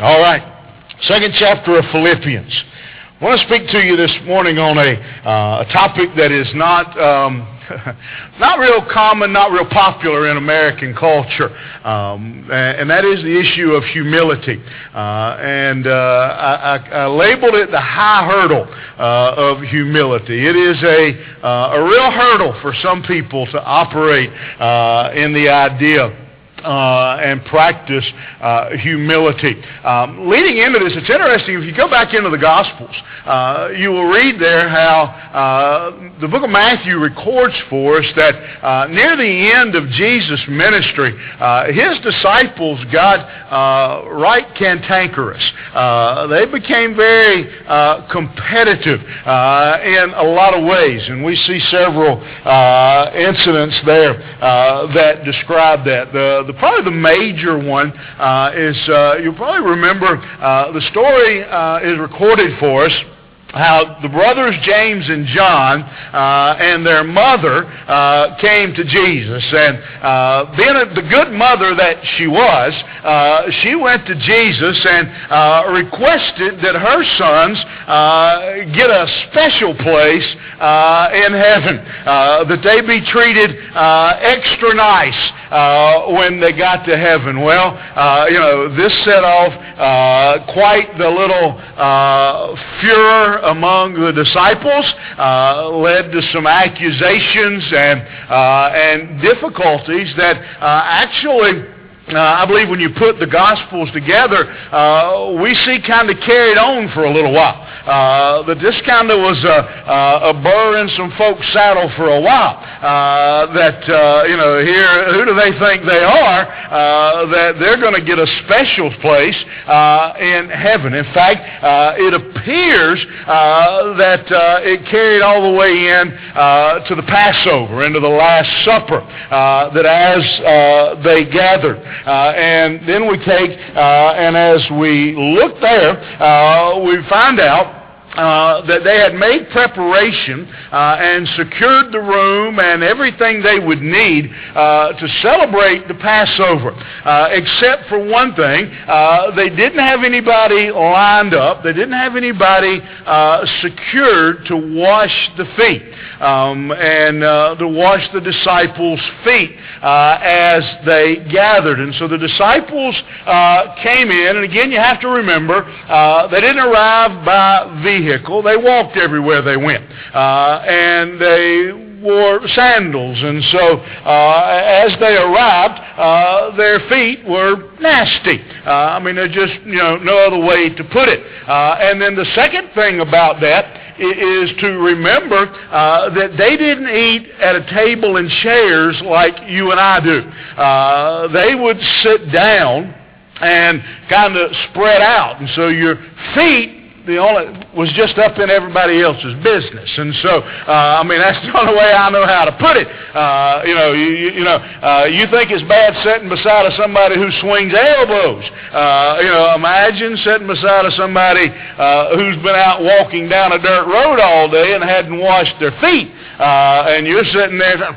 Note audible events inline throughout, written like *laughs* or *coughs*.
All right. Second chapter of Philippians. I want to speak to you this morning on a, uh, a topic that is not um, *laughs* not real common, not real popular in American culture, um, and that is the issue of humility. Uh, and uh, I, I, labeled it the high hurdle uh, of humility. It is a uh, a real hurdle for some people to operate uh, in the idea uh, and practice uh, humility. Um, leading into this, it's interesting. If you go back into the Gospels, uh, you will read there how uh, the book of Matthew records for us that uh, near the end of Jesus' ministry, uh, his disciples got right cantankerous. they became very competitive in a lot of ways, and we see several incidents there that describe that. The, the probably the major one uh, is uh, you'll probably remember uh, the story is recorded for us how the brothers James and John uh, and their mother uh, came to Jesus. And uh, being a, the good mother that she was, she went to Jesus and requested that her sons get a special place in heaven, that they be treated extra nice when they got to heaven. Well, you know, this set off quite the little furor among the disciples, uh, led to some accusations and, uh, and difficulties that uh, actually uh, I believe when you put the Gospels together, uh, we see kind of carried on for a little while. Uh, that this kind of was a, a burr in some folks' saddle for a while. Uh, that, uh, you know, here, who do they think they are? Uh, that they're going to get a special place in heaven. In fact, it appears that it carried all the way in to the Passover, into the Last Supper, that as they gathered, uh, and then we take, uh, and as we look there, uh, we find out uh, that they had made preparation uh, and secured the room and everything they would need uh, to celebrate the Passover. Uh, except for one thing, uh, they didn't have anybody lined up. They didn't have anybody secured to wash the feet um, and to wash the disciples' feet as they gathered. And so the disciples came in, and again, you have to remember, they didn't arrive by vehicle vehicle. They walked everywhere they went. Uh, and they wore sandals. And so uh, as they arrived, uh, their feet were nasty. Uh, I mean, there's just, you know, no other way to put it. Uh, and then the second thing about that is to remember uh, that they didn't eat at a table and chairs like you and I do. Uh, they would sit down and kind of spread out. And so your feet the only was just up in everybody else's business. And so, uh, I mean, that's *laughs* the only way I know how to put it. Uh, you know, you, you know, uh, you think it's bad sitting beside of somebody who swings elbows. Uh, you know, imagine sitting beside of somebody uh, who's been out walking down a dirt road all day and hadn't washed their feet, uh, and you're sitting there.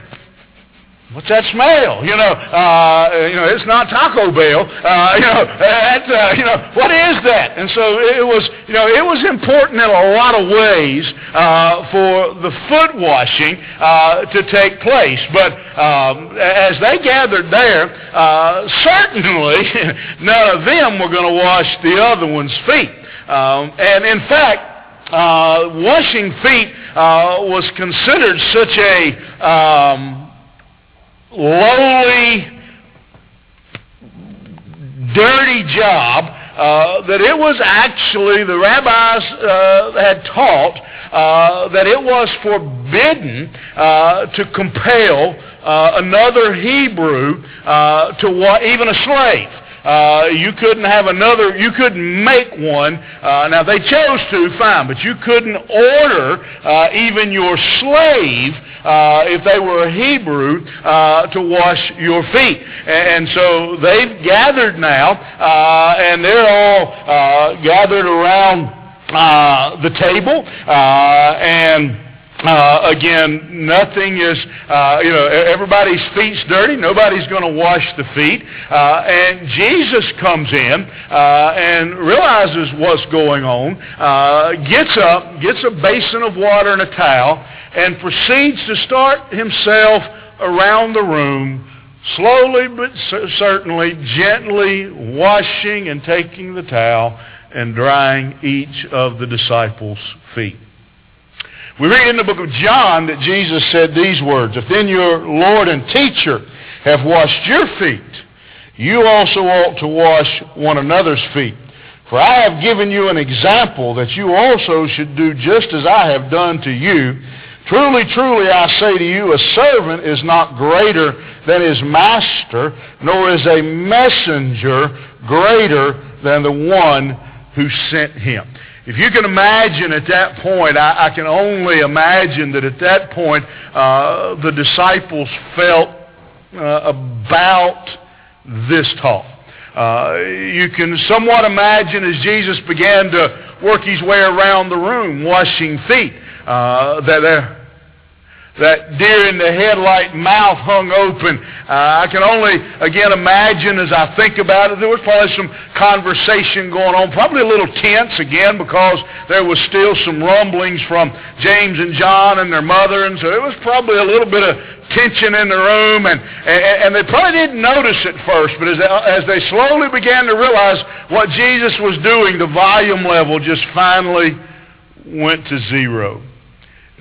What's that smell? You know, uh, you know, it's not Taco Bell. Uh, *laughs* you know, that's, uh, you know, what is that? And so it was, you know, it was important in a lot of ways uh, for the foot washing uh, to take place. But um, as they gathered there, uh, certainly *laughs* none of them were going to wash the other one's feet. Um, and in fact, uh, washing feet uh, was considered such a um, lowly, dirty job uh, that it was actually, the rabbis uh, had taught uh, that it was forbidden uh, to compel uh, another Hebrew uh, to wa- even a slave. Uh, you couldn't have another, you couldn't make one. Uh, now they chose to, fine, but you couldn't order uh, even your slave uh, if they were a Hebrew, uh, to wash your feet. And, so they've gathered now, uh, and they're all gathered around the table, and uh, again, nothing is, uh, you know, everybody's feet's dirty. Nobody's going to wash the feet. Uh, and Jesus comes in uh, and realizes what's going on, uh, gets up, gets a basin of water and a towel, and proceeds to start himself around the room, slowly but certainly, gently washing and taking the towel and drying each of the disciples' feet. We read in the book of John that Jesus said these words, If then your Lord and teacher have washed your feet, you also ought to wash one another's feet. For I have given you an example that you also should do just as I have done to you. Truly, truly, I say to you, a servant is not greater than his master, nor is a messenger greater than the one who sent him. If you can imagine at that point, I, I can only imagine that at that point uh, the disciples felt uh, about this talk. Uh, you can somewhat imagine as Jesus began to work his way around the room, washing feet, uh, that there that deer in the headlight mouth hung open. Uh, I can only, again, imagine as I think about it, there was probably some conversation going on, probably a little tense, again, because there was still some rumblings from James and John and their mother, and so it was probably a little bit of tension in the room, and, and, and they probably didn't notice it first, but as they, as they slowly began to realize what Jesus was doing, the volume level just finally went to zero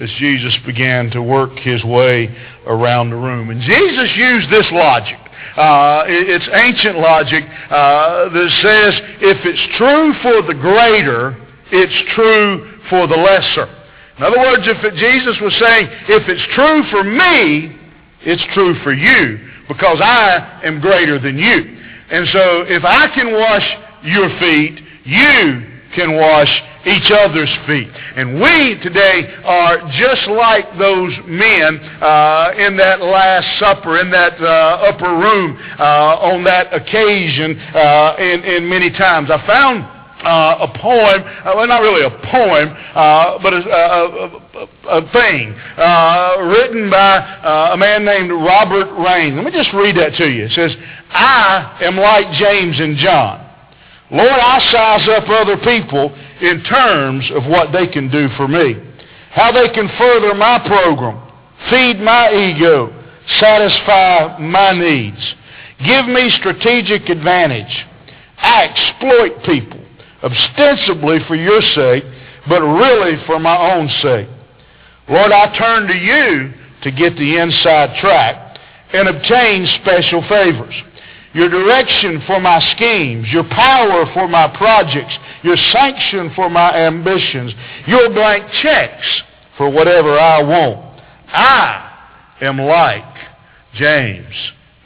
as Jesus began to work his way around the room. And Jesus used this logic. Uh, it's ancient logic uh, that says if it's true for the greater, it's true for the lesser. In other words, if it, Jesus was saying, if it's true for me, it's true for you because I am greater than you. And so if I can wash your feet, you can wash each other's feet. And we today are just like those men uh, in that Last Supper, in that uh, upper room uh, on that occasion uh, in, in many times. I found uh, a poem, uh, well, not really a poem, uh, but a, a, a, a thing uh, written by uh, a man named Robert Rain. Let me just read that to you. It says, I am like James and John. Lord, I size up other people in terms of what they can do for me. How they can further my program, feed my ego, satisfy my needs. Give me strategic advantage. I exploit people, ostensibly for your sake, but really for my own sake. Lord, I turn to you to get the inside track and obtain special favors your direction for my schemes, your power for my projects, your sanction for my ambitions, your blank checks for whatever I want. I am like James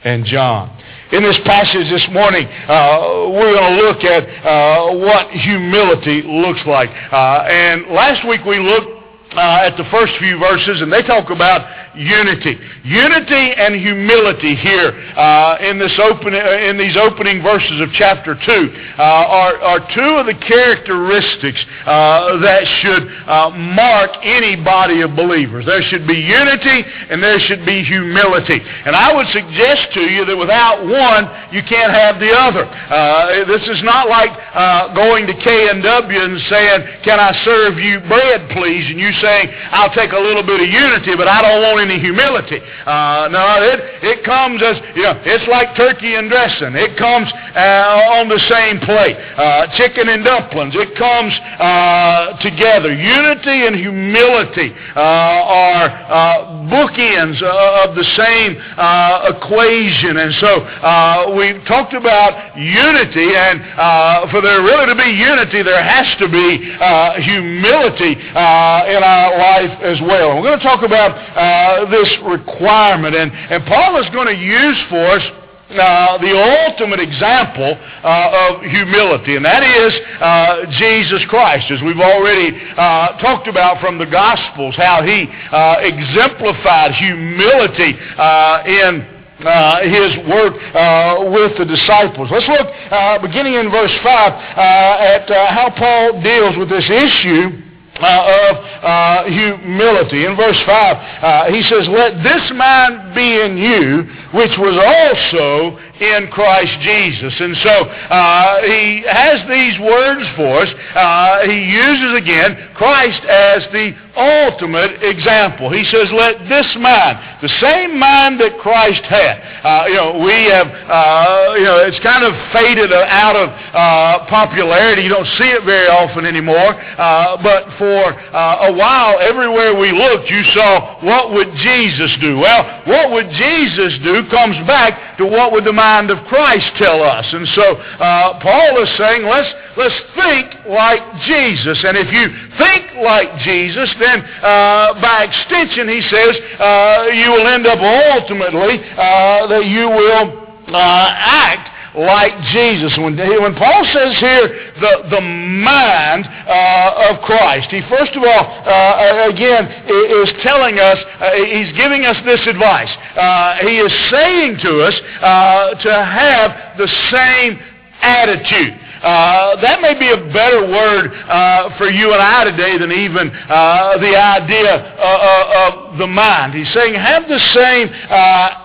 and John. In this passage this morning, uh, we're going to look at uh, what humility looks like. Uh, and last week we looked uh, at the first few verses, and they talk about unity. Unity and humility here uh, in, this open, uh, in these opening verses of chapter 2 uh, are, are two of the characteristics uh, that should uh, mark any body of believers. There should be unity and there should be humility. And I would suggest to you that without one, you can't have the other. this is not like going to K&W and saying, can I serve you bread, please? And you saying, I'll take a little bit of unity, but I don't want any humility. Uh, no, it, it comes as, you know, it's like turkey and dressing. It comes uh, on the same plate. Uh, chicken and dumplings. It comes uh, together. Unity and humility uh, are uh, bookends of the same equation. And so we talked about unity, and for there really to be unity, there has to be humility in our life as well. And we're going to talk about uh, this requirement, and, and Paul is going to use for us uh, the ultimate example uh, of humility, and that is uh, Jesus Christ, as we've already uh, talked about from the Gospels, how he uh, exemplified humility uh, in uh, his work uh, with the disciples. Let's look, uh, beginning in verse 5, at how Paul deals with this issue uh, of uh, humility. In verse 5, uh, he says, Let this mind be in you, which was also in Christ Jesus. And so uh, he has these words for us. Uh, he uses again Christ as the ultimate example. He says, let this mind, the same mind that Christ had. Uh, you know, we have, uh, you know, it's kind of faded out of uh, popularity. You don't see it very often anymore. Uh, but for a while, everywhere we looked, you saw, what would Jesus do? Well, what would Jesus do comes back to what would the mind of Christ tell us. And so uh, Paul is saying, let's, let's think like Jesus. And if you think like Jesus, then uh, by extension, he says, uh, you will end up ultimately uh, that you will uh, act like Jesus. When, when Paul says here, the, the mind uh, of Christ, he first of all, uh, again, is telling us, uh, he's giving us this advice. Uh, he is saying to us uh, to have the same attitude. Uh, that may be a better word uh, for you and I today than even uh, the idea of the mind. He's saying have the same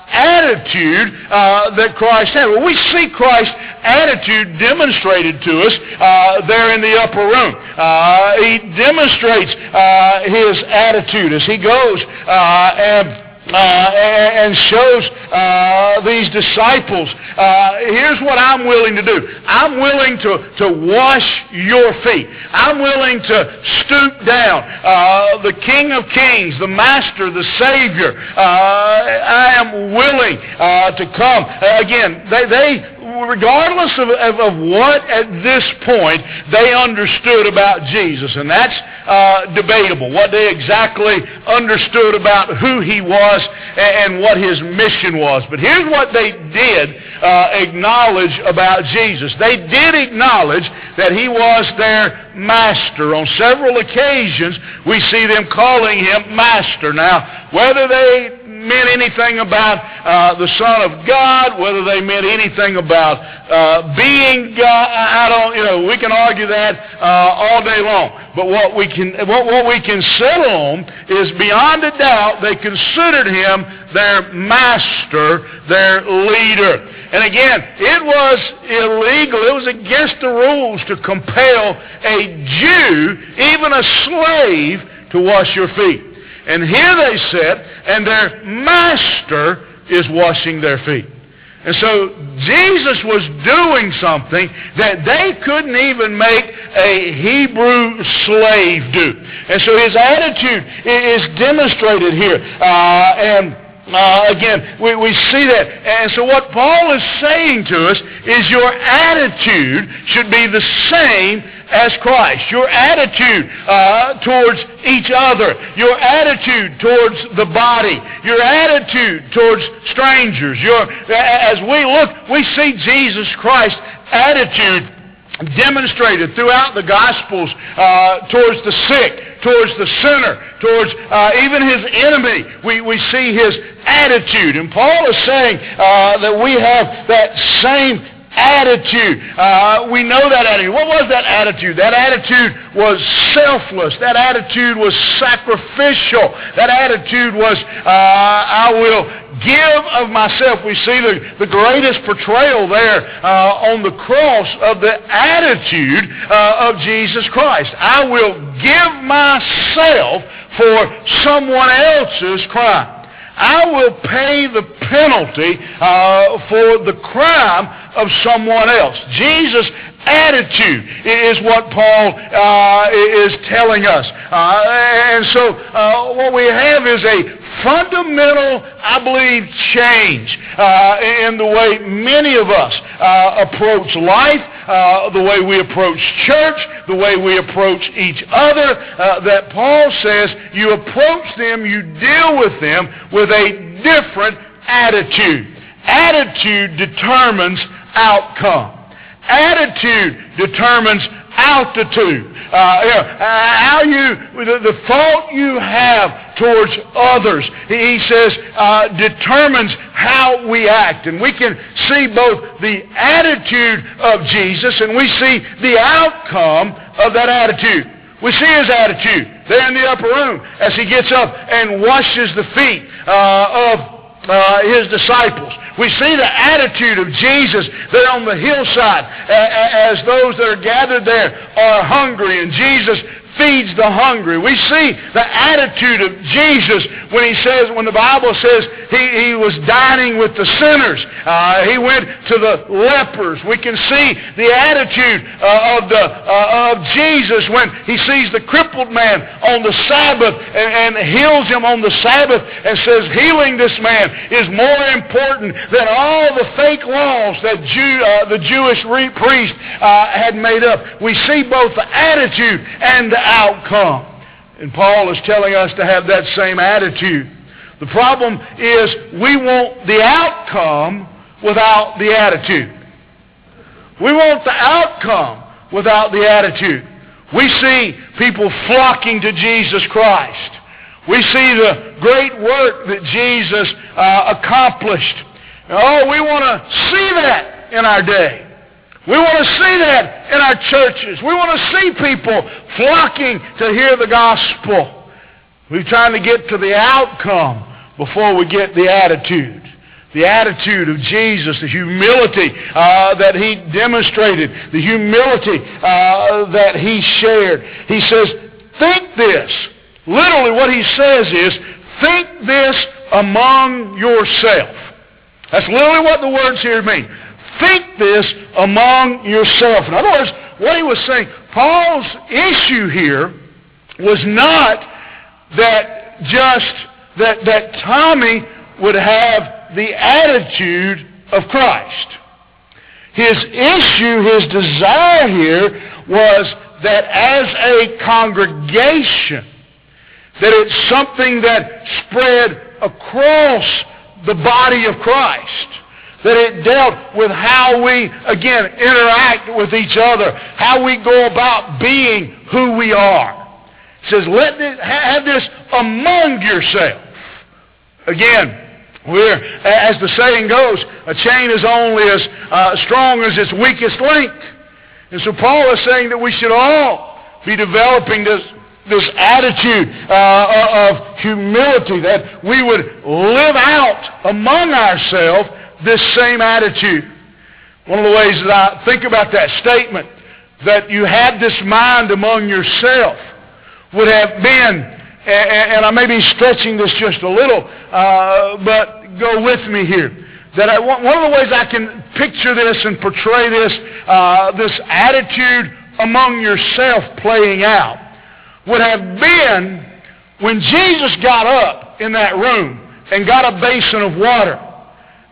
attitude uh, that Christ had. Well, we see Christ's attitude demonstrated to us uh, there in the upper room. Uh, he demonstrates his attitude as he goes and uh, and shows uh, these disciples, uh, here's what I'm willing to do. I'm willing to, to wash your feet. I'm willing to stoop down. Uh, the King of Kings, the Master, the Savior, uh, I am willing uh, to come. again, they, they regardless of, of, of, what at this point they understood about Jesus, and that's uh, debatable, what they exactly understood about who he was and, and what his mission was. But here's what they did uh, acknowledge about Jesus. They did acknowledge that he was their master. On several occasions, we see them calling him master. Now, whether they meant anything about uh, the Son of God, whether they meant anything about uh, being God, I don't, you know, we can argue that uh, all day long. But what we can, what, what we can settle on is beyond a doubt they considered him their master, their leader. And again, it was illegal, it was against the rules to compel a Jew, even a slave, to wash your feet. And here they sit, and their master is washing their feet. And so Jesus was doing something that they couldn't even make a Hebrew slave do. And so his attitude is demonstrated here. Uh, and uh, again, we, we see that. And so what Paul is saying to us is your attitude should be the same as Christ. Your attitude uh, towards each other. Your attitude towards the body. Your attitude towards strangers. Your, as we look, we see Jesus Christ's attitude demonstrated throughout the Gospels uh, towards the sick, towards the sinner, towards uh, even his enemy. We, we see his attitude. And Paul is saying uh, that we have that same attitude. Uh, we know that attitude. What was that attitude? That attitude was selfless. That attitude was sacrificial. That attitude was, uh, I will give of myself. We see the, the greatest portrayal there uh, on the cross of the attitude uh, of Jesus Christ. I will give myself for someone else's crime. I will pay the penalty uh, for the crime of someone else. Jesus' attitude is what Paul uh, is telling us. Uh, and so uh, what we have is a fundamental, I believe, change uh, in the way many of us uh, approach life, uh, the way we approach church, the way we approach each other, that Paul says you approach them, you deal with them with a different attitude. Attitude determines outcome. Attitude determines altitude. Uh, know, how you, the, the, thought you have towards others, he says, uh, determines how we act. And we can see both the attitude of Jesus and we see the outcome of that attitude. We see his attitude there in the upper room as he gets up and washes the feet uh, of uh, his disciples. We see the attitude of Jesus there on the hillside as those that are gathered there are hungry and Jesus feeds the hungry. We see the attitude of Jesus when he says, when the Bible says he, he was dining with the sinners. Uh, he went to the lepers. We can see the attitude uh, of, the, uh, of Jesus when he sees the crippled man on the Sabbath and, and heals him on the Sabbath and says healing this man is more important than all the fake laws that Jew, uh, the Jewish priest uh, had made up. We see both the attitude and the outcome. And Paul is telling us to have that same attitude. The problem is we want the outcome without the attitude. We want the outcome without the attitude. We see people flocking to Jesus Christ. We see the great work that Jesus uh, accomplished. Oh, we want to see that in our day. We want to see that in our churches. We want to see people flocking to hear the gospel. We're trying to get to the outcome before we get the attitude. The attitude of Jesus, the humility uh, that he demonstrated, the humility uh, that he shared. He says, think this. Literally what he says is, think this among yourself. That's literally what the words here mean. Think this among yourself. In other words, what he was saying, Paul's issue here was not that just that, that Tommy would have the attitude of Christ. His issue, his desire here was that as a congregation, that it's something that spread across the body of Christ that it dealt with how we, again, interact with each other, how we go about being who we are. It says, let this, have this among yourself. Again, we're, as the saying goes, a chain is only as uh, strong as its weakest link. And so Paul is saying that we should all be developing this, this attitude uh, of humility, that we would live out among ourselves this same attitude. One of the ways that I think about that statement, that you had this mind among yourself, would have been, and I may be stretching this just a little, uh, but go with me here. That I, one of the ways I can picture this and portray this, uh, this attitude among yourself playing out, would have been when Jesus got up in that room and got a basin of water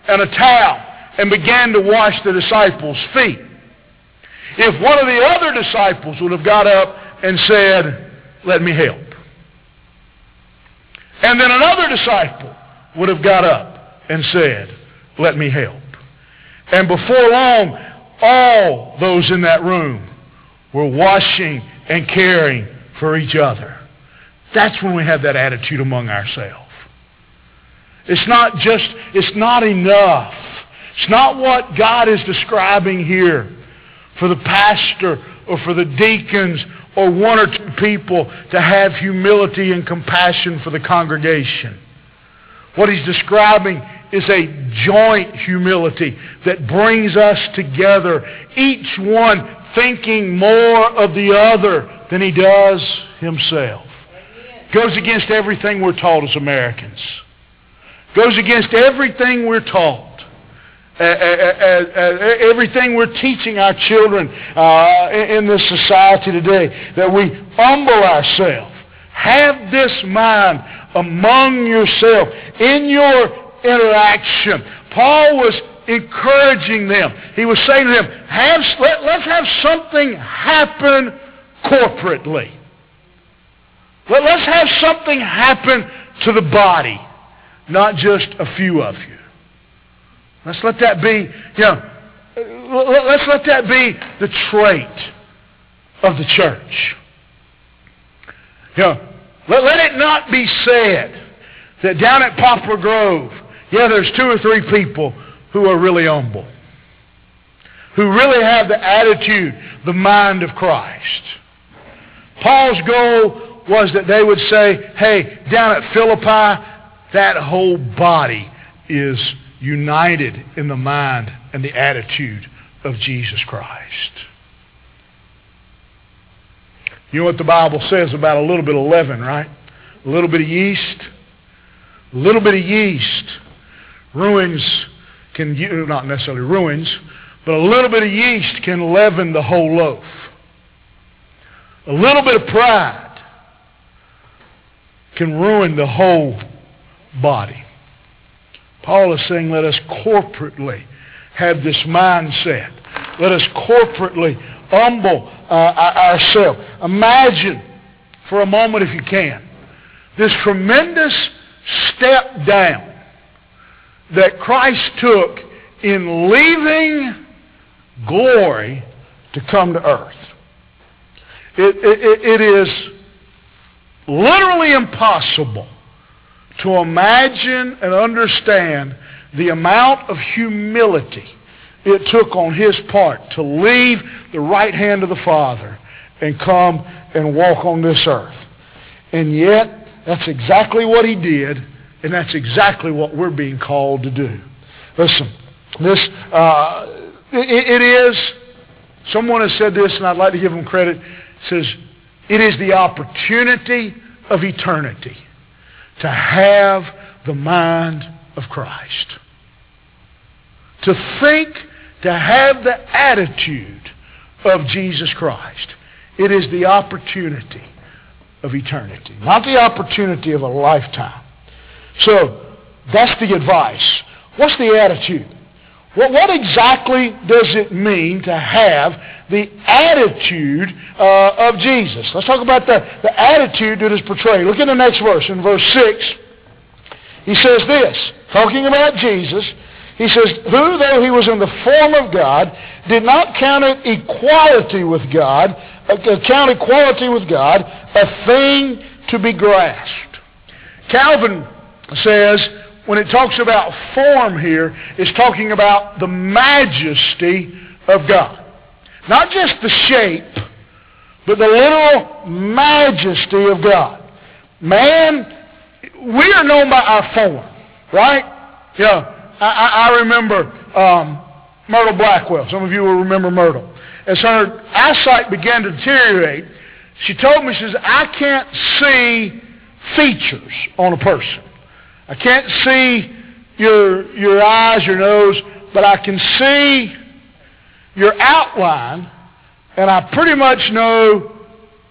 and a towel and began to wash the disciples' feet. If one of the other disciples would have got up and said, let me help. And then another disciple would have got up and said, let me help. And before long, all those in that room were washing and caring for each other. That's when we have that attitude among ourselves. It's not just, it's not enough. It's not what God is describing here for the pastor or for the deacons or one or two people to have humility and compassion for the congregation. What he's describing is a joint humility that brings us together, each one thinking more of the other than he does himself. Goes against everything we're taught as Americans. Goes against everything we're taught. Uh, uh, uh, everything we're teaching our children in this society today, that we humble ourselves. Have this mind among yourself in your interaction. Paul was encouraging them. He was saying to them, have, let, let's have something happen corporately. Let, let's have something happen to the body not just a few of you. Let's let that be, you know, let's let that be the trait of the church. You know, let, let it not be said that down at Poplar Grove, yeah, there's two or three people who are really humble, who really have the attitude, the mind of Christ. Paul's goal was that they would say, hey, down at Philippi, that whole body is united in the mind and the attitude of Jesus Christ. You know what the Bible says about a little bit of leaven, right? A little bit of yeast. A little bit of yeast ruins can, not necessarily ruins, but a little bit of yeast can leaven the whole loaf. A little bit of pride can ruin the whole body. Paul is saying, let us corporately have this mindset. Let us corporately humble uh, ourselves. Imagine for a moment, if you can, this tremendous step down that Christ took in leaving glory to come to earth. It, it, it is literally impossible to imagine and understand the amount of humility it took on his part to leave the right hand of the Father and come and walk on this earth. And yet, that's exactly what he did, and that's exactly what we're being called to do. Listen, this, uh, it, it is, someone has said this, and I'd like to give them credit, says, it is the opportunity of eternity to have the mind of Christ. To think, to have the attitude of Jesus Christ. It is the opportunity of eternity, not the opportunity of a lifetime. So, that's the advice. What's the attitude? What, what exactly does it mean to have the attitude uh, of Jesus? Let's talk about the, the attitude that is portrayed. Look at the next verse. In verse 6, he says this, talking about Jesus. He says, Who, though he was in the form of God, did not count it equality with God, uh, count equality with God a thing to be grasped. Calvin says, when it talks about form here, is talking about the majesty of God. Not just the shape, but the literal majesty of God. Man, we are known by our form, right? Yeah. I, I remember um, Myrtle Blackwell. Some of you will remember Myrtle. As her eyesight began to deteriorate, she told me, she says, I can't see features on a person. I can't see your, your eyes, your nose, but I can see your outline, and I pretty much know,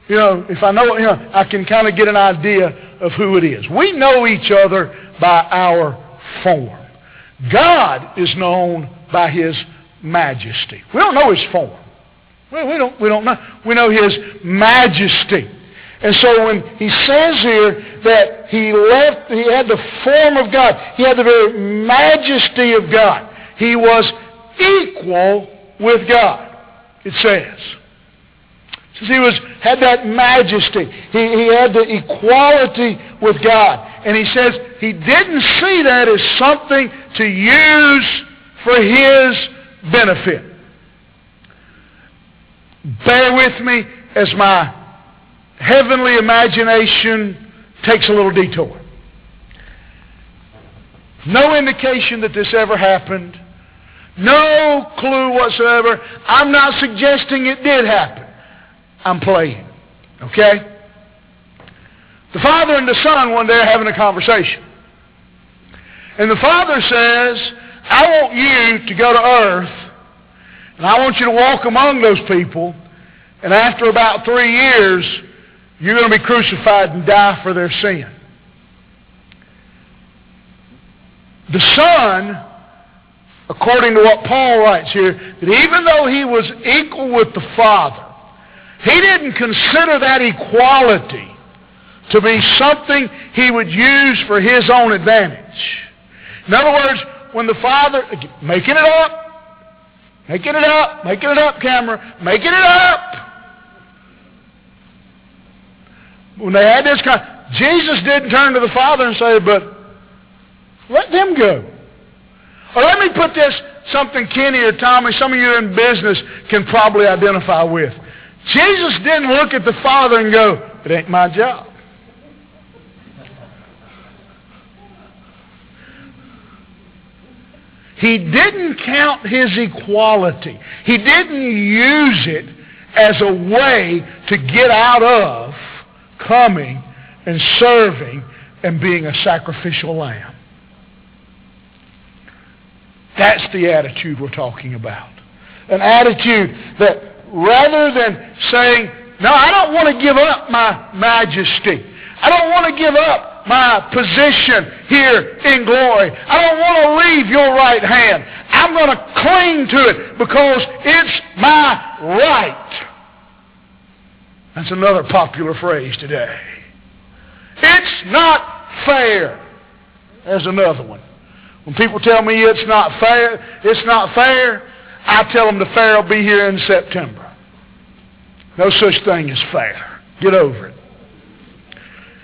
you know, if I know, you know, I can kind of get an idea of who it is. We know each other by our form. God is known by His majesty. We don't know His form. Well, we don't, we don't know. We know His majesty. And so when he says here that he left, he had the form of God, he had the very majesty of God. He was equal with God, it says. Says he was had that majesty. He, he had the equality with God. And he says he didn't see that as something to use for his benefit. Bear with me as my heavenly imagination takes a little detour. No indication that this ever happened. No clue whatsoever. I'm not suggesting it did happen. I'm playing. Okay? The father and the son one day are having a conversation. And the father says, I want you to go to earth, and I want you to walk among those people, and after about three years, you're going to be crucified and die for their sin. The Son, according to what Paul writes here, that even though he was equal with the Father, he didn't consider that equality to be something he would use for his own advantage. In other words, when the Father, making it up, making it up, making it up, camera, making it up, when they had this kind, Jesus didn't turn to the Father and say, but let them go. Or let me put this, something Kenny or Tommy, some of you in business can probably identify with. Jesus didn't look at the Father and go, it ain't my job. He didn't count his equality. He didn't use it as a way to get out of coming and serving and being a sacrificial lamb. That's the attitude we're talking about. An attitude that rather than saying, no, I don't want to give up my majesty. I don't want to give up my position here in glory. I don't want to leave your right hand. I'm going to cling to it because it's my right. That's another popular phrase today. It's not fair. There's another one. When people tell me it's not fair, it's not fair, I tell them the fair will be here in September. No such thing as fair. Get over it.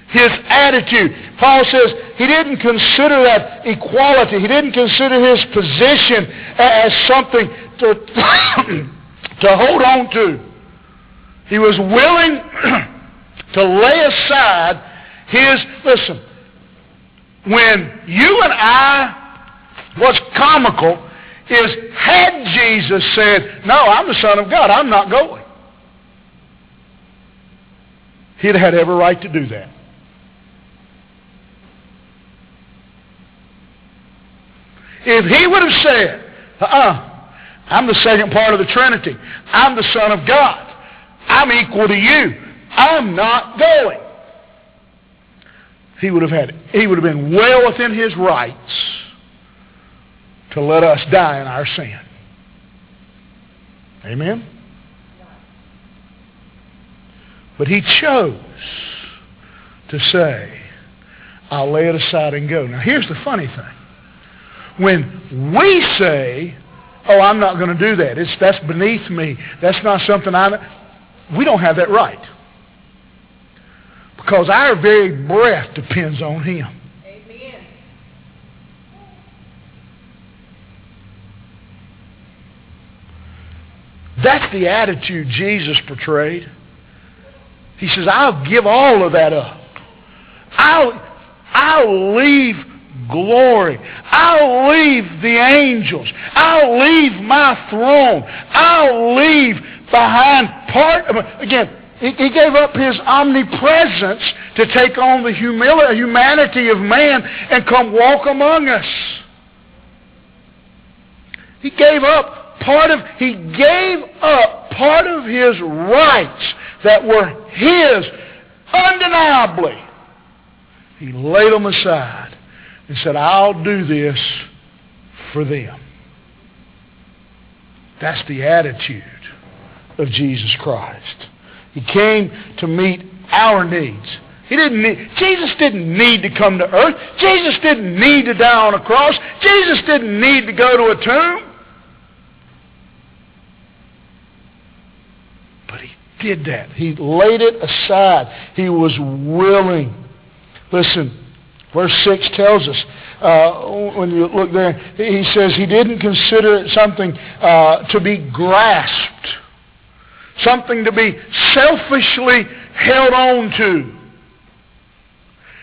His attitude. Paul says he didn't consider that equality. He didn't consider his position as something to, *coughs* to hold on to. He was willing *clears throat* to lay aside his, listen, when you and I, what's comical is had Jesus said, no, I'm the Son of God, I'm not going. He'd had every right to do that. If he would have said, uh-uh, I'm the second part of the Trinity. I'm the Son of God. I'm equal to you. I'm not going. He would have had he would have been well within his rights to let us die in our sin. Amen? But he chose to say, I'll lay it aside and go. Now here's the funny thing. When we say, oh, I'm not going to do that. It's, that's beneath me. That's not something I... We don't have that right. Because our very breath depends on him. Amen. That's the attitude Jesus portrayed. He says, I'll give all of that up. I'll, I'll leave glory. I'll leave the angels. I'll leave my throne. I'll leave behind part of Again, he gave up his omnipresence to take on the humanity of man and come walk among us. He gave up part of, he gave up part of his rights that were his undeniably. He laid them aside and said, I'll do this for them. That's the attitude of Jesus Christ. He came to meet our needs. He didn't need, Jesus didn't need to come to earth. Jesus didn't need to die on a cross. Jesus didn't need to go to a tomb. But he did that. He laid it aside. He was willing. Listen, verse 6 tells us, uh, when you look there, he says he didn't consider it something uh, to be grasped, something to be selfishly held on to.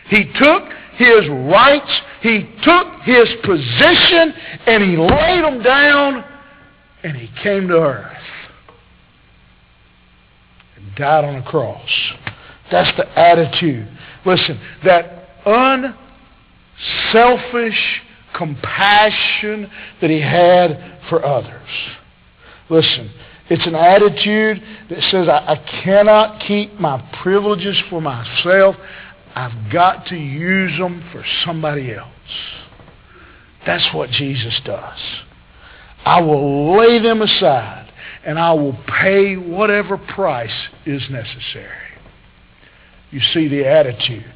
He took his rights, he took his position, and he laid them down, and he came to earth And died on a cross. That's the attitude. Listen, that unselfish compassion that he had for others. Listen, it's an attitude that says, I, I cannot keep my privileges for myself. I've got to use them for somebody else. That's what Jesus does. I will lay them aside and I will pay whatever price is necessary. You see the attitude.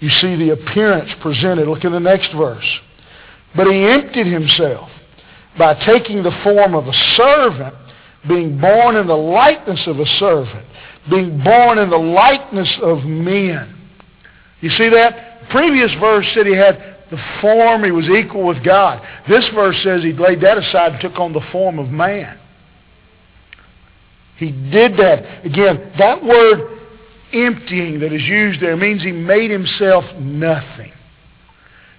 You see the appearance presented. Look at the next verse. But he emptied himself by taking the form of a servant, being born in the likeness of a servant, being born in the likeness of men. You see that? Previous verse said he had the form, he was equal with God. This verse says he laid that aside and took on the form of man. He did that. Again, that word emptying that is used there means he made himself nothing.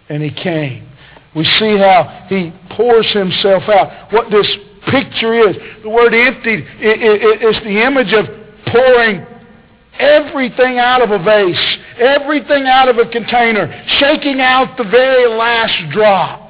And he came. We see how he pours himself out. What this picture is, the word emptied is the image of pouring everything out of a vase, everything out of a container, shaking out the very last drop.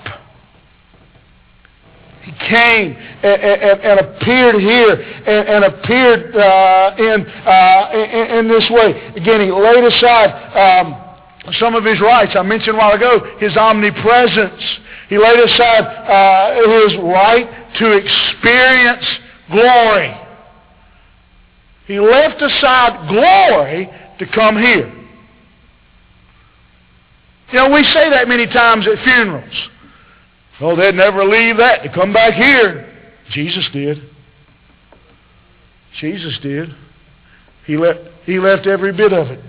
He came and, appeared here and, appeared uh, in, uh, in, in this way. Again, he laid aside um, some of his rights. I mentioned a while ago his omnipresence. He laid aside uh, his right to experience glory. He left aside glory to come here. You know, we say that many times at funerals. Oh, they'd never leave that to come back here. Jesus did. Jesus did. He left, he left every bit of it.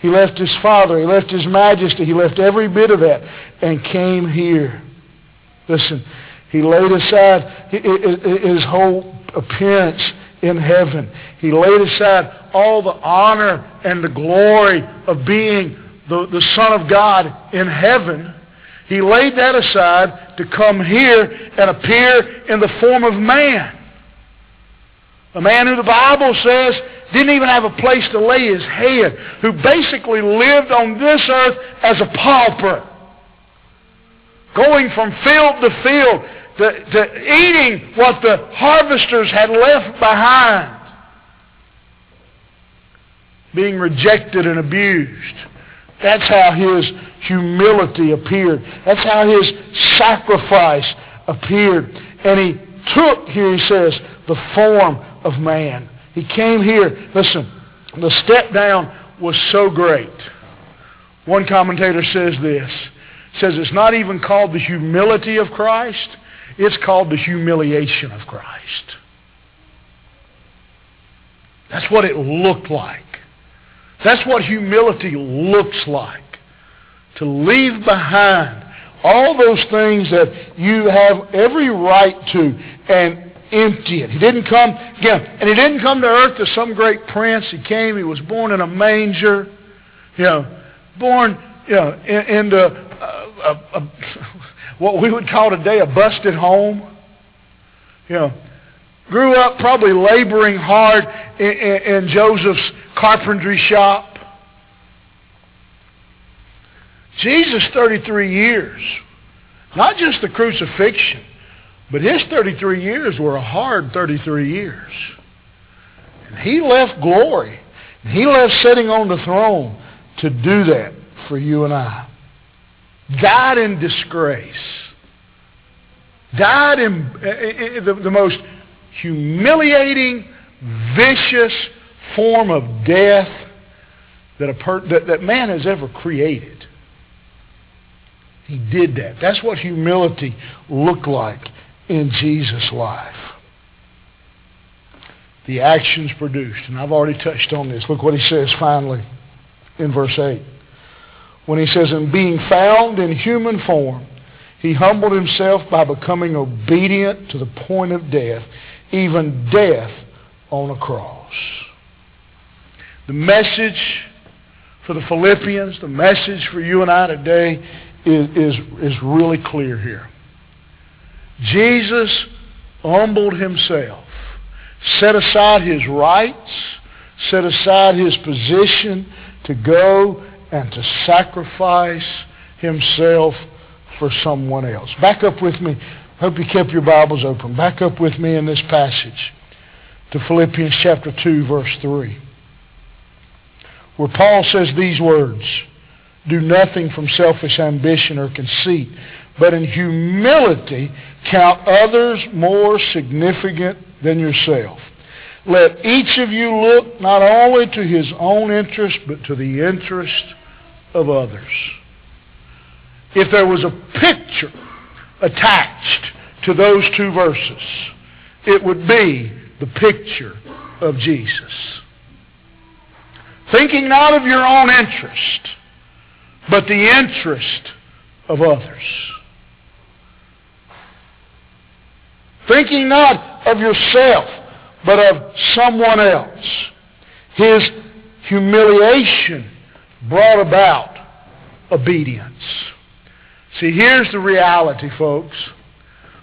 He left his Father. He left his majesty. He left every bit of that and came here. Listen, he laid aside his whole appearance in heaven. He laid aside all the honor and the glory of being the, the Son of God in heaven he laid that aside to come here and appear in the form of man. A man who the Bible says didn't even have a place to lay his head, who basically lived on this earth as a pauper, going from field to field, to, to eating what the harvesters had left behind, being rejected and abused. That's how his humility appeared. That's how his sacrifice appeared. And he took, here he says, the form of man. He came here. Listen, the step down was so great. One commentator says this. Says it's not even called the humility of Christ. It's called the humiliation of Christ. That's what it looked like. That's what humility looks like to leave behind all those things that you have every right to and empty it. He didn't come, again, and he didn't come to earth as some great prince. He came, he was born in a manger, you know, born, you know, in, into a, a, *laughs* what we would call today a busted home. You know, grew up probably laboring hard in, in, in Joseph's carpentry shop. Jesus, 33 years, not just the crucifixion, but his 33 years were a hard 33 years. And he left glory. And he left sitting on the throne to do that for you and I. Died in disgrace. Died in, in the, the most humiliating, vicious form of death that, a per, that, that man has ever created. He did that. That's what humility looked like in Jesus' life. The actions produced. And I've already touched on this. Look what he says finally in verse 8. When he says, In being found in human form, he humbled himself by becoming obedient to the point of death, even death on a cross. The message for the Philippians, the message for you and I today is, is, is really clear here. Jesus humbled himself, set aside his rights, set aside his position to go and to sacrifice himself for someone else. Back up with me. Hope you kept your Bibles open. Back up with me in this passage to Philippians chapter 2, verse 3, where Paul says these words. Do nothing from selfish ambition or conceit, but in humility count others more significant than yourself. Let each of you look not only to his own interest, but to the interest of others. If there was a picture attached to those two verses, it would be the picture of Jesus. Thinking not of your own interest, but the interest of others. Thinking not of yourself, but of someone else. His humiliation brought about obedience. See, here's the reality, folks.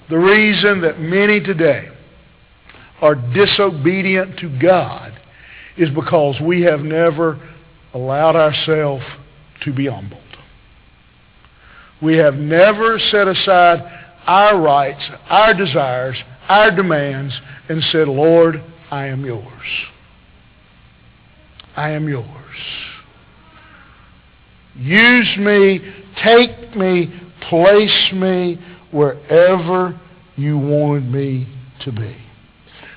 The reason that many today are disobedient to God is because we have never allowed ourselves to be humbled. We have never set aside our rights, our desires, our demands, and said, Lord, I am yours. I am yours. Use me, take me, place me wherever you wanted me to be.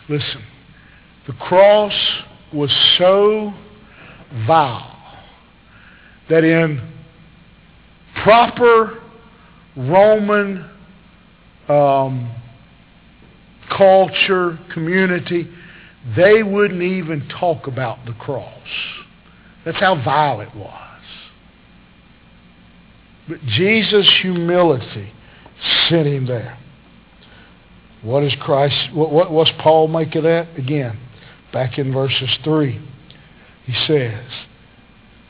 Listen, the cross was so vile that in proper Roman um, culture, community, they wouldn't even talk about the cross. That's how vile it was. But Jesus' humility sent him there. What is Christ? What, what, what's Paul make of that? Again, back in verses 3, he says,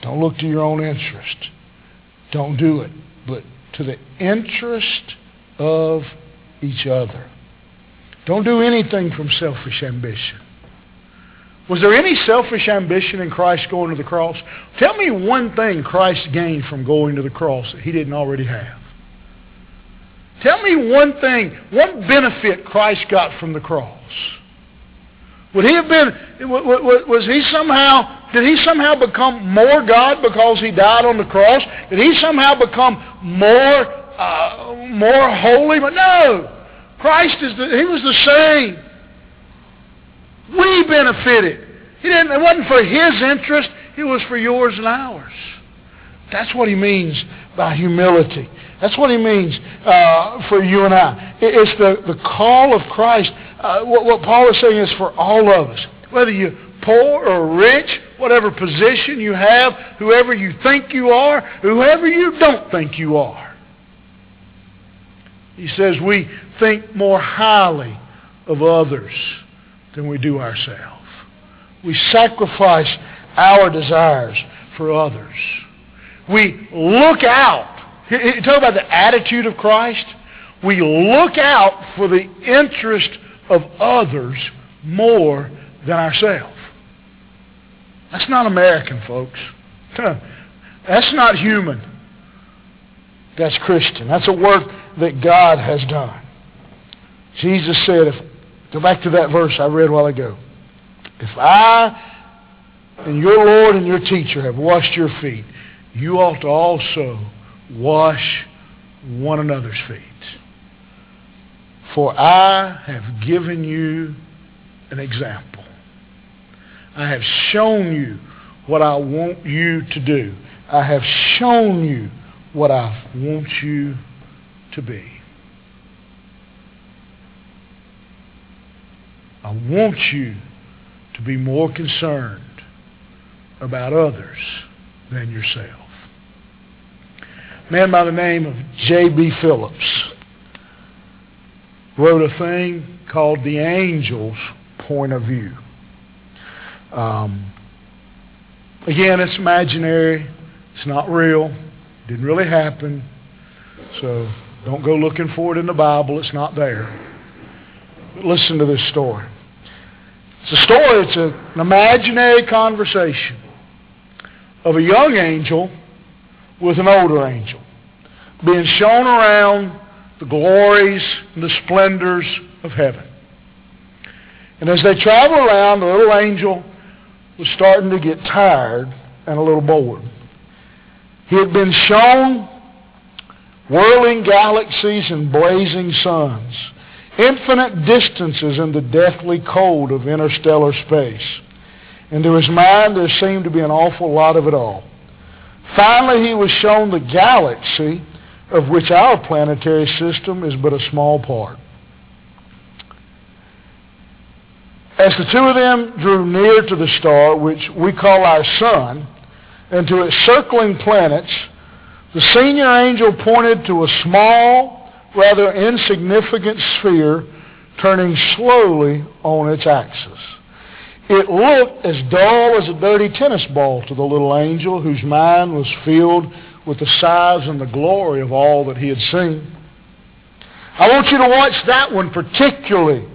don't look to your own interest. Don't do it. But to the interest of each other. Don't do anything from selfish ambition. Was there any selfish ambition in Christ going to the cross? Tell me one thing Christ gained from going to the cross that he didn't already have. Tell me one thing, one benefit Christ got from the cross. Would he have been, was he somehow, did he somehow become more God because he died on the cross? Did he somehow become more, uh, more holy? But no. Christ is the, he was the same. We benefited. He didn't, it wasn't for his interest. It was for yours and ours. That's what he means by humility. That's what he means uh, for you and I. It's the, the call of Christ. Uh, what, what Paul is saying is for all of us. Whether you're poor or rich, whatever position you have, whoever you think you are, whoever you don't think you are. He says we think more highly of others than we do ourselves. We sacrifice our desires for others. We look out. Talk about the attitude of Christ. We look out for the interest of others more than ourselves. That's not American, folks. That's not human. That's Christian. That's a work that God has done. Jesus said, if, go back to that verse I read a while ago. If I and your Lord and your teacher have washed your feet, you ought to also wash one another's feet. For I have given you an example. I have shown you what I want you to do. I have shown you what I want you to be. I want you to be more concerned about others than yourself. A man by the name of J.B. Phillips wrote a thing called The Angel's Point of View. Um, again, it's imaginary. It's not real. It Didn't really happen. So don't go looking for it in the Bible. It's not there. But listen to this story. It's a story, it's a, an imaginary conversation of a young angel with an older angel being shown around the glories and the splendors of heaven. And as they traveled around, the little angel was starting to get tired and a little bored. He had been shown whirling galaxies and blazing suns infinite distances in the deathly cold of interstellar space. And to his mind, there seemed to be an awful lot of it all. Finally, he was shown the galaxy of which our planetary system is but a small part. As the two of them drew near to the star, which we call our sun, and to its circling planets, the senior angel pointed to a small rather insignificant sphere turning slowly on its axis. It looked as dull as a dirty tennis ball to the little angel whose mind was filled with the size and the glory of all that he had seen. I want you to watch that one particularly,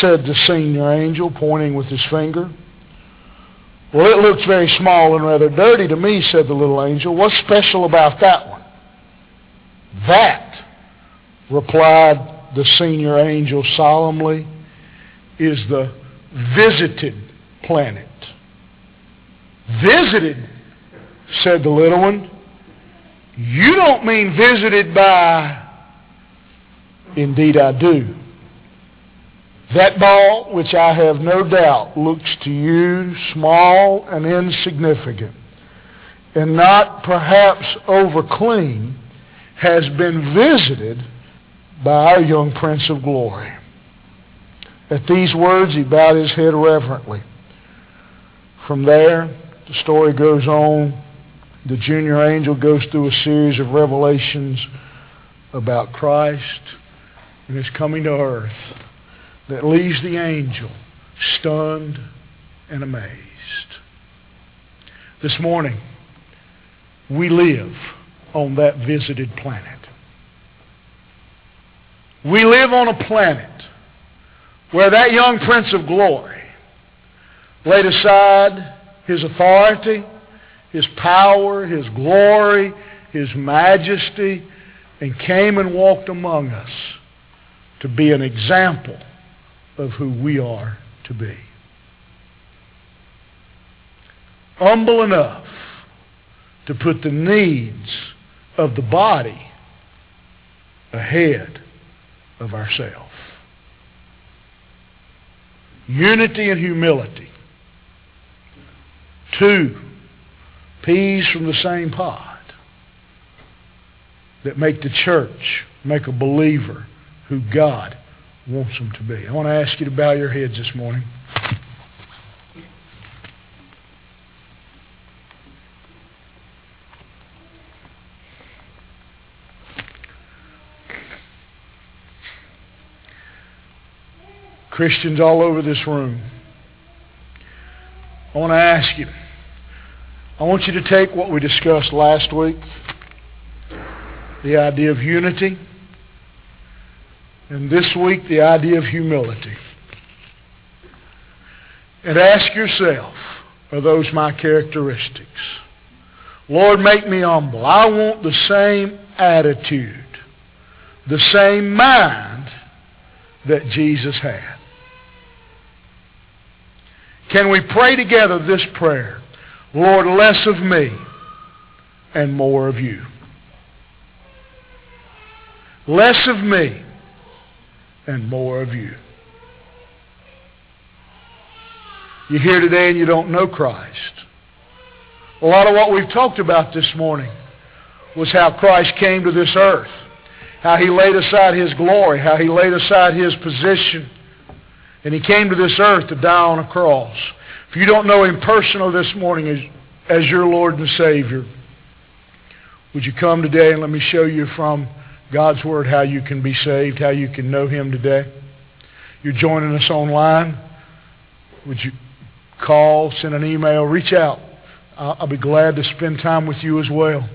said the senior angel, pointing with his finger. Well, it looks very small and rather dirty to me, said the little angel. What's special about that one? That, replied the senior angel solemnly, is the visited planet. Visited, said the little one. You don't mean visited by, indeed I do. That ball, which I have no doubt looks to you small and insignificant, and not perhaps over clean, has been visited by our young Prince of Glory. At these words, he bowed his head reverently. From there, the story goes on. The junior angel goes through a series of revelations about Christ and his coming to earth that leaves the angel stunned and amazed. This morning, we live on that visited planet. We live on a planet where that young Prince of Glory laid aside his authority, his power, his glory, his majesty, and came and walked among us to be an example of who we are to be. Humble enough to put the needs of the body ahead of ourselves. Unity and humility. Two peas from the same pod that make the church make a believer who God wants them to be. I want to ask you to bow your heads this morning. Christians all over this room. I want to ask you. I want you to take what we discussed last week, the idea of unity, and this week the idea of humility. And ask yourself, are those my characteristics? Lord, make me humble. I want the same attitude, the same mind that Jesus had. Can we pray together this prayer? Lord, less of me and more of you. Less of me and more of you. You're here today and you don't know Christ. A lot of what we've talked about this morning was how Christ came to this earth, how he laid aside his glory, how he laid aside his position and he came to this earth to die on a cross. If you don't know him personally this morning as, as your Lord and Savior, would you come today and let me show you from God's Word how you can be saved, how you can know him today? You're joining us online. Would you call, send an email, reach out? I'll be glad to spend time with you as well.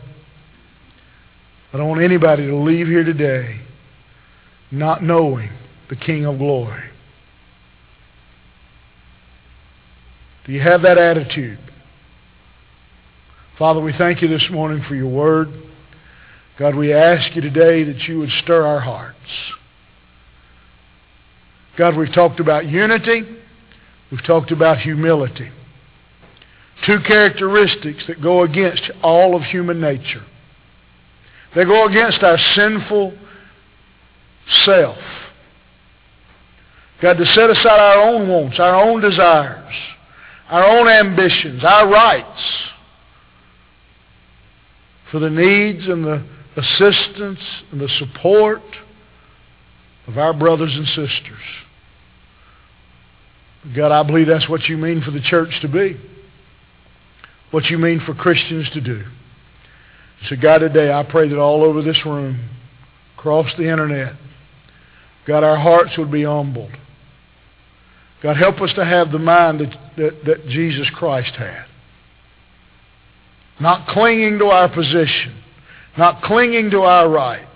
I don't want anybody to leave here today not knowing the King of Glory. Do you have that attitude? Father, we thank you this morning for your word. God, we ask you today that you would stir our hearts. God, we've talked about unity. We've talked about humility. Two characteristics that go against all of human nature. They go against our sinful self. God, to set aside our own wants, our own desires, our own ambitions, our rights, for the needs and the assistance and the support of our brothers and sisters. God, I believe that's what you mean for the church to be. What you mean for Christians to do. So God, today I pray that all over this room, across the internet, God, our hearts would be humbled. God, help us to have the mind that, that, that Jesus Christ had. Not clinging to our position, not clinging to our rights.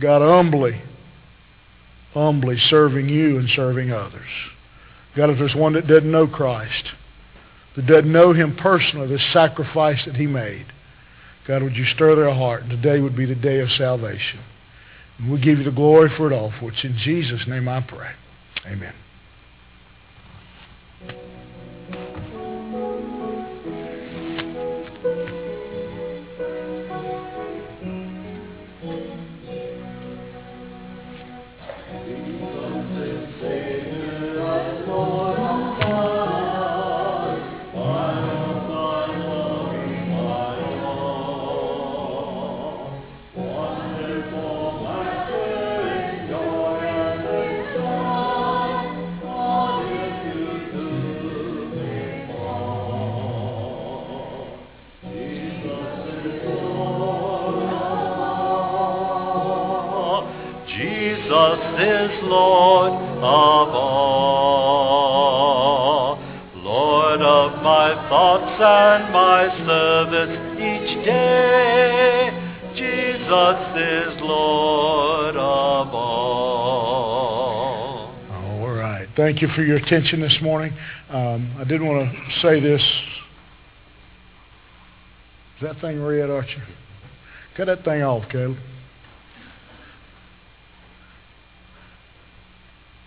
God, humbly, humbly serving you and serving others. God, if there's one that doesn't know Christ, that doesn't know him personally, the sacrifice that he made, God, would you stir their heart? And today would be the day of salvation. And we give you the glory for it all, for it's in Jesus' name I pray. Amen. Thank you for your attention this morning. Um, I did want to say this. Is that thing red, Archie? Cut that thing off, Caleb.